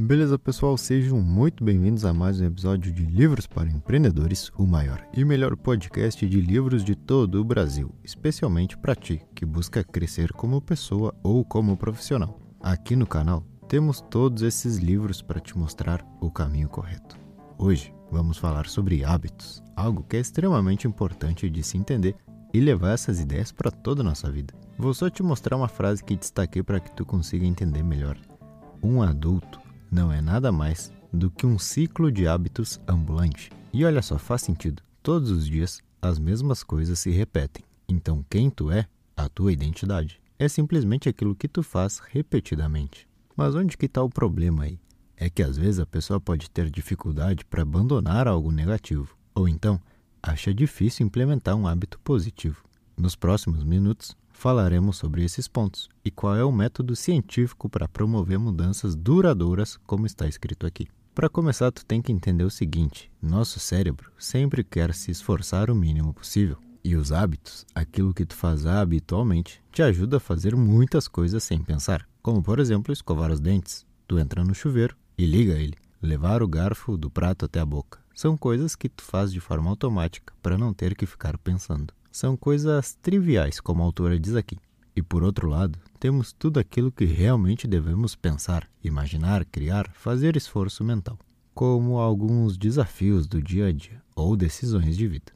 Beleza, pessoal? Sejam muito bem-vindos a mais um episódio de Livros para Empreendedores, o maior e melhor podcast de livros de todo o Brasil, especialmente para ti que busca crescer como pessoa ou como profissional. Aqui no canal temos todos esses livros para te mostrar o caminho correto. Hoje vamos falar sobre hábitos, algo que é extremamente importante de se entender e levar essas ideias para toda a nossa vida. Vou só te mostrar uma frase que destaquei para que tu consiga entender melhor. Um adulto não é nada mais do que um ciclo de hábitos ambulante. E olha só, faz sentido. Todos os dias as mesmas coisas se repetem. Então, quem tu é, a tua identidade, é simplesmente aquilo que tu faz repetidamente. Mas onde que está o problema aí? É que às vezes a pessoa pode ter dificuldade para abandonar algo negativo, ou então acha difícil implementar um hábito positivo. Nos próximos minutos, falaremos sobre esses pontos e qual é o método científico para promover mudanças duradouras, como está escrito aqui. Para começar, tu tem que entender o seguinte: nosso cérebro sempre quer se esforçar o mínimo possível. E os hábitos, aquilo que tu faz habitualmente, te ajuda a fazer muitas coisas sem pensar, como por exemplo escovar os dentes. Tu entra no chuveiro e liga ele, levar o garfo do prato até a boca. São coisas que tu faz de forma automática para não ter que ficar pensando são coisas triviais, como a autora diz aqui. E por outro lado, temos tudo aquilo que realmente devemos pensar, imaginar, criar, fazer esforço mental, como alguns desafios do dia a dia ou decisões de vida.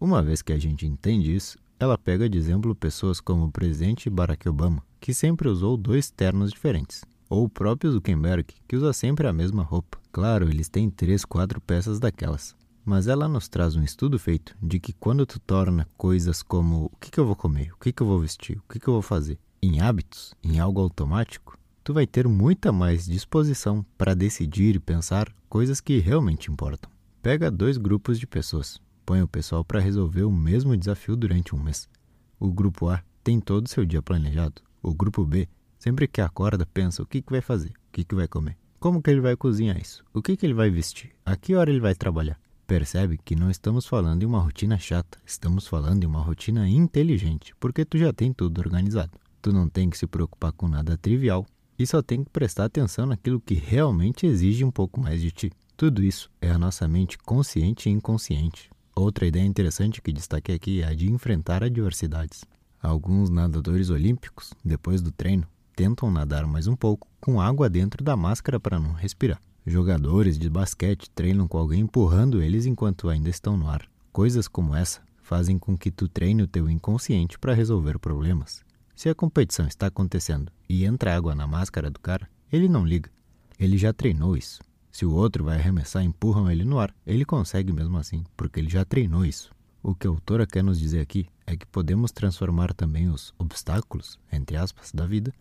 Uma vez que a gente entende isso, ela pega de exemplo pessoas como o presidente Barack Obama, que sempre usou dois ternos diferentes, ou o próprio Zuckerberg, que usa sempre a mesma roupa. Claro, eles têm três, quatro peças daquelas, mas ela nos traz um estudo feito de que quando tu torna coisas como o que, que eu vou comer, o que, que eu vou vestir, o que, que eu vou fazer, em hábitos, em algo automático, tu vai ter muita mais disposição para decidir e pensar coisas que realmente importam. Pega dois grupos de pessoas, põe o pessoal para resolver o mesmo desafio durante um mês. O grupo A tem todo o seu dia planejado. O grupo B, sempre que acorda, pensa o que, que vai fazer, o que, que vai comer, como que ele vai cozinhar isso, o que, que ele vai vestir, a que hora ele vai trabalhar. Percebe que não estamos falando de uma rotina chata, estamos falando de uma rotina inteligente, porque tu já tem tudo organizado. Tu não tem que se preocupar com nada trivial e só tem que prestar atenção naquilo que realmente exige um pouco mais de ti. Tudo isso é a nossa mente consciente e inconsciente. Outra ideia interessante que destaquei aqui é a de enfrentar adversidades. Alguns nadadores olímpicos, depois do treino, tentam nadar mais um pouco com água dentro da máscara para não respirar. Jogadores de basquete treinam com alguém empurrando eles enquanto ainda estão no ar. Coisas como essa fazem com que tu treine o teu inconsciente para resolver problemas. Se a competição está acontecendo e entra água na máscara do cara, ele não liga. Ele já treinou isso. Se o outro vai arremessar e empurram ele no ar, ele consegue mesmo assim, porque ele já treinou isso. O que a autora quer nos dizer aqui é que podemos transformar também os obstáculos, entre aspas, da vida,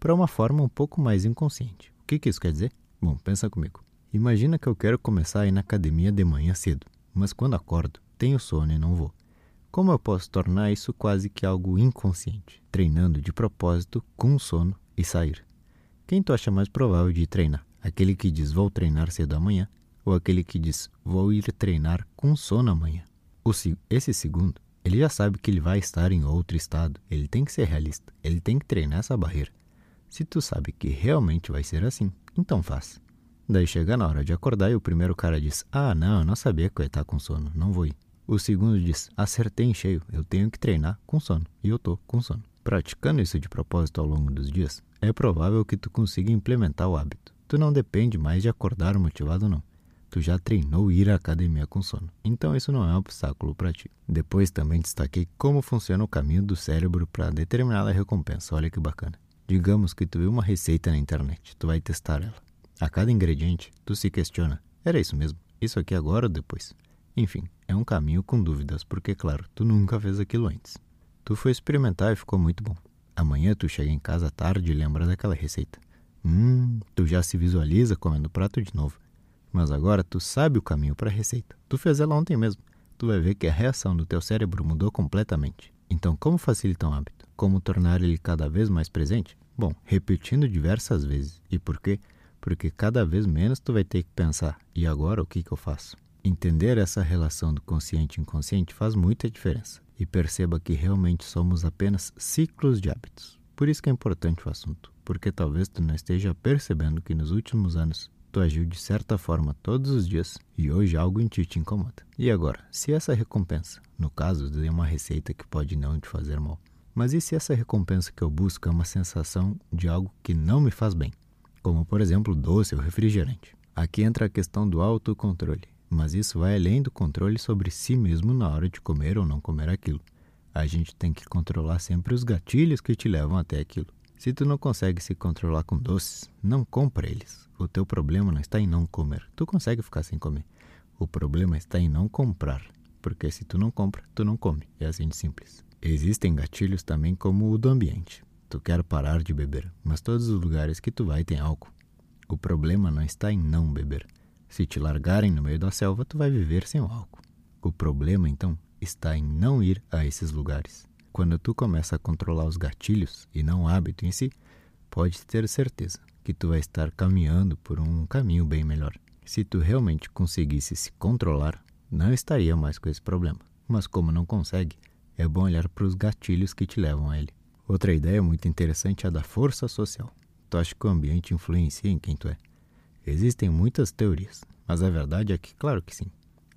para uma forma um pouco mais inconsciente. O que, que isso quer dizer? Bom, pensa comigo. Imagina que eu quero começar a ir na academia de manhã cedo, mas quando acordo, tenho sono e não vou. Como eu posso tornar isso quase que algo inconsciente, treinando de propósito com sono e sair? Quem tu acha mais provável de treinar? Aquele que diz vou treinar cedo amanhã ou aquele que diz vou ir treinar com sono amanhã? O, esse segundo, ele já sabe que ele vai estar em outro estado, ele tem que ser realista, ele tem que treinar essa barreira. Se tu sabe que realmente vai ser assim, então faz. Daí chega na hora de acordar e o primeiro cara diz: Ah, não, eu não sabia que eu ia estar com sono, não vou ir. O segundo diz: Acertei em cheio, eu tenho que treinar com sono. E eu tô com sono. Praticando isso de propósito ao longo dos dias, é provável que tu consiga implementar o hábito. Tu não depende mais de acordar motivado, não. Tu já treinou ir à academia com sono, então isso não é um obstáculo para ti. Depois também destaquei como funciona o caminho do cérebro para determinada recompensa. Olha que bacana. Digamos que tu viu uma receita na internet, tu vai testar ela. A cada ingrediente, tu se questiona: era isso mesmo? Isso aqui agora ou depois? Enfim, é um caminho com dúvidas, porque, claro, tu nunca fez aquilo antes. Tu foi experimentar e ficou muito bom. Amanhã tu chega em casa tarde e lembra daquela receita. Hum, tu já se visualiza comendo o prato de novo. Mas agora tu sabe o caminho para a receita. Tu fez ela ontem mesmo. Tu vai ver que a reação do teu cérebro mudou completamente. Então, como facilitar um hábito? Como tornar ele cada vez mais presente? Bom, repetindo diversas vezes. E por quê? Porque cada vez menos tu vai ter que pensar, e agora o que, que eu faço? Entender essa relação do consciente e inconsciente faz muita diferença. E perceba que realmente somos apenas ciclos de hábitos. Por isso que é importante o assunto, porque talvez tu não esteja percebendo que nos últimos anos tu agiu de certa forma todos os dias e hoje algo em ti te incomoda. E agora, se essa recompensa, no caso de uma receita que pode não te fazer mal, mas e se essa recompensa que eu busco é uma sensação de algo que não me faz bem, como por exemplo doce ou refrigerante? Aqui entra a questão do autocontrole, mas isso vai além do controle sobre si mesmo na hora de comer ou não comer aquilo. A gente tem que controlar sempre os gatilhos que te levam até aquilo. Se tu não consegue se controlar com doces, não compra eles. O teu problema não está em não comer. Tu consegue ficar sem comer. O problema está em não comprar. Porque se tu não compra, tu não come. É assim de simples. Existem gatilhos também como o do ambiente. Tu quer parar de beber, mas todos os lugares que tu vai tem álcool. O problema não está em não beber. Se te largarem no meio da selva, tu vai viver sem o álcool. O problema, então, está em não ir a esses lugares. Quando tu começa a controlar os gatilhos e não o hábito em si, pode ter certeza que tu vai estar caminhando por um caminho bem melhor. Se tu realmente conseguisse se controlar, não estaria mais com esse problema. Mas como não consegue, é bom olhar para os gatilhos que te levam a ele. Outra ideia muito interessante é a da força social. Tu acha que o ambiente influencia em quem tu é? Existem muitas teorias, mas a verdade é que, claro que sim.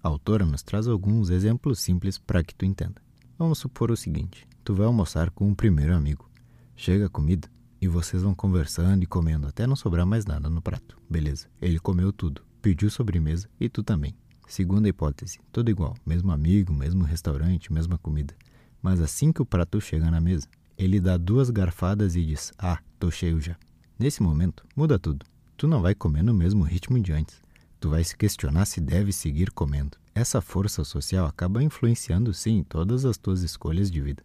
A autora nos traz alguns exemplos simples para que tu entenda. Vamos supor o seguinte: tu vai almoçar com um primeiro amigo. Chega a comida e vocês vão conversando e comendo até não sobrar mais nada no prato. Beleza, ele comeu tudo, pediu sobremesa e tu também. Segunda hipótese, tudo igual, mesmo amigo, mesmo restaurante, mesma comida. Mas assim que o prato chega na mesa, ele dá duas garfadas e diz: Ah, tô cheio já. Nesse momento, muda tudo. Tu não vai comer no mesmo ritmo de antes. Tu vai se questionar se deve seguir comendo. Essa força social acaba influenciando sim todas as tuas escolhas de vida.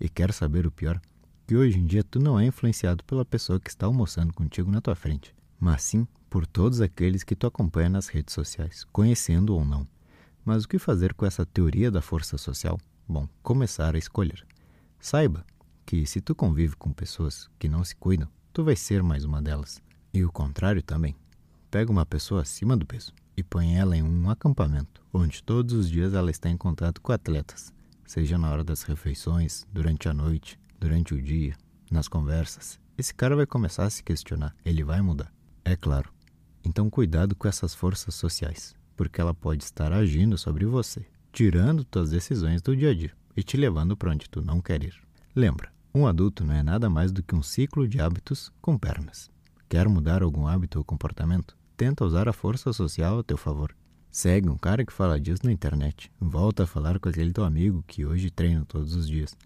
E quer saber o pior? Que hoje em dia tu não é influenciado pela pessoa que está almoçando contigo na tua frente, mas sim por todos aqueles que tu acompanha nas redes sociais, conhecendo ou não. Mas o que fazer com essa teoria da força social? Bom, começar a escolher. Saiba que se tu convive com pessoas que não se cuidam, tu vai ser mais uma delas. E o contrário também. Pega uma pessoa acima do peso e põe ela em um acampamento, onde todos os dias ela está em contato com atletas, seja na hora das refeições, durante a noite, durante o dia, nas conversas. Esse cara vai começar a se questionar, ele vai mudar. É claro. Então cuidado com essas forças sociais, porque ela pode estar agindo sobre você, tirando tuas decisões do dia a dia e te levando para onde tu não quer ir. Lembra, um adulto não é nada mais do que um ciclo de hábitos com pernas. Quer mudar algum hábito ou comportamento? tenta usar a força social a teu favor. Segue um cara que fala disso na internet. Volta a falar com aquele teu amigo que hoje treina todos os dias.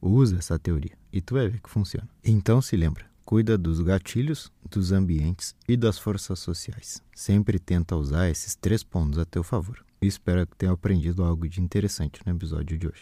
Usa essa teoria e tu vai ver que funciona. Então se lembra, cuida dos gatilhos, dos ambientes e das forças sociais. Sempre tenta usar esses três pontos a teu favor. Espero que tenha aprendido algo de interessante no episódio de hoje.